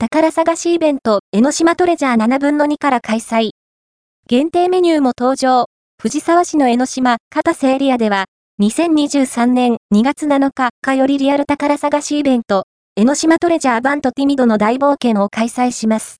宝探しイベント、江ノ島トレジャー7分の2から開催。限定メニューも登場。藤沢市の江ノ島、片瀬エリアでは、2023年2月7日かよりリアル宝探しイベント、江ノ島トレジャーバントティミドの大冒険を開催します。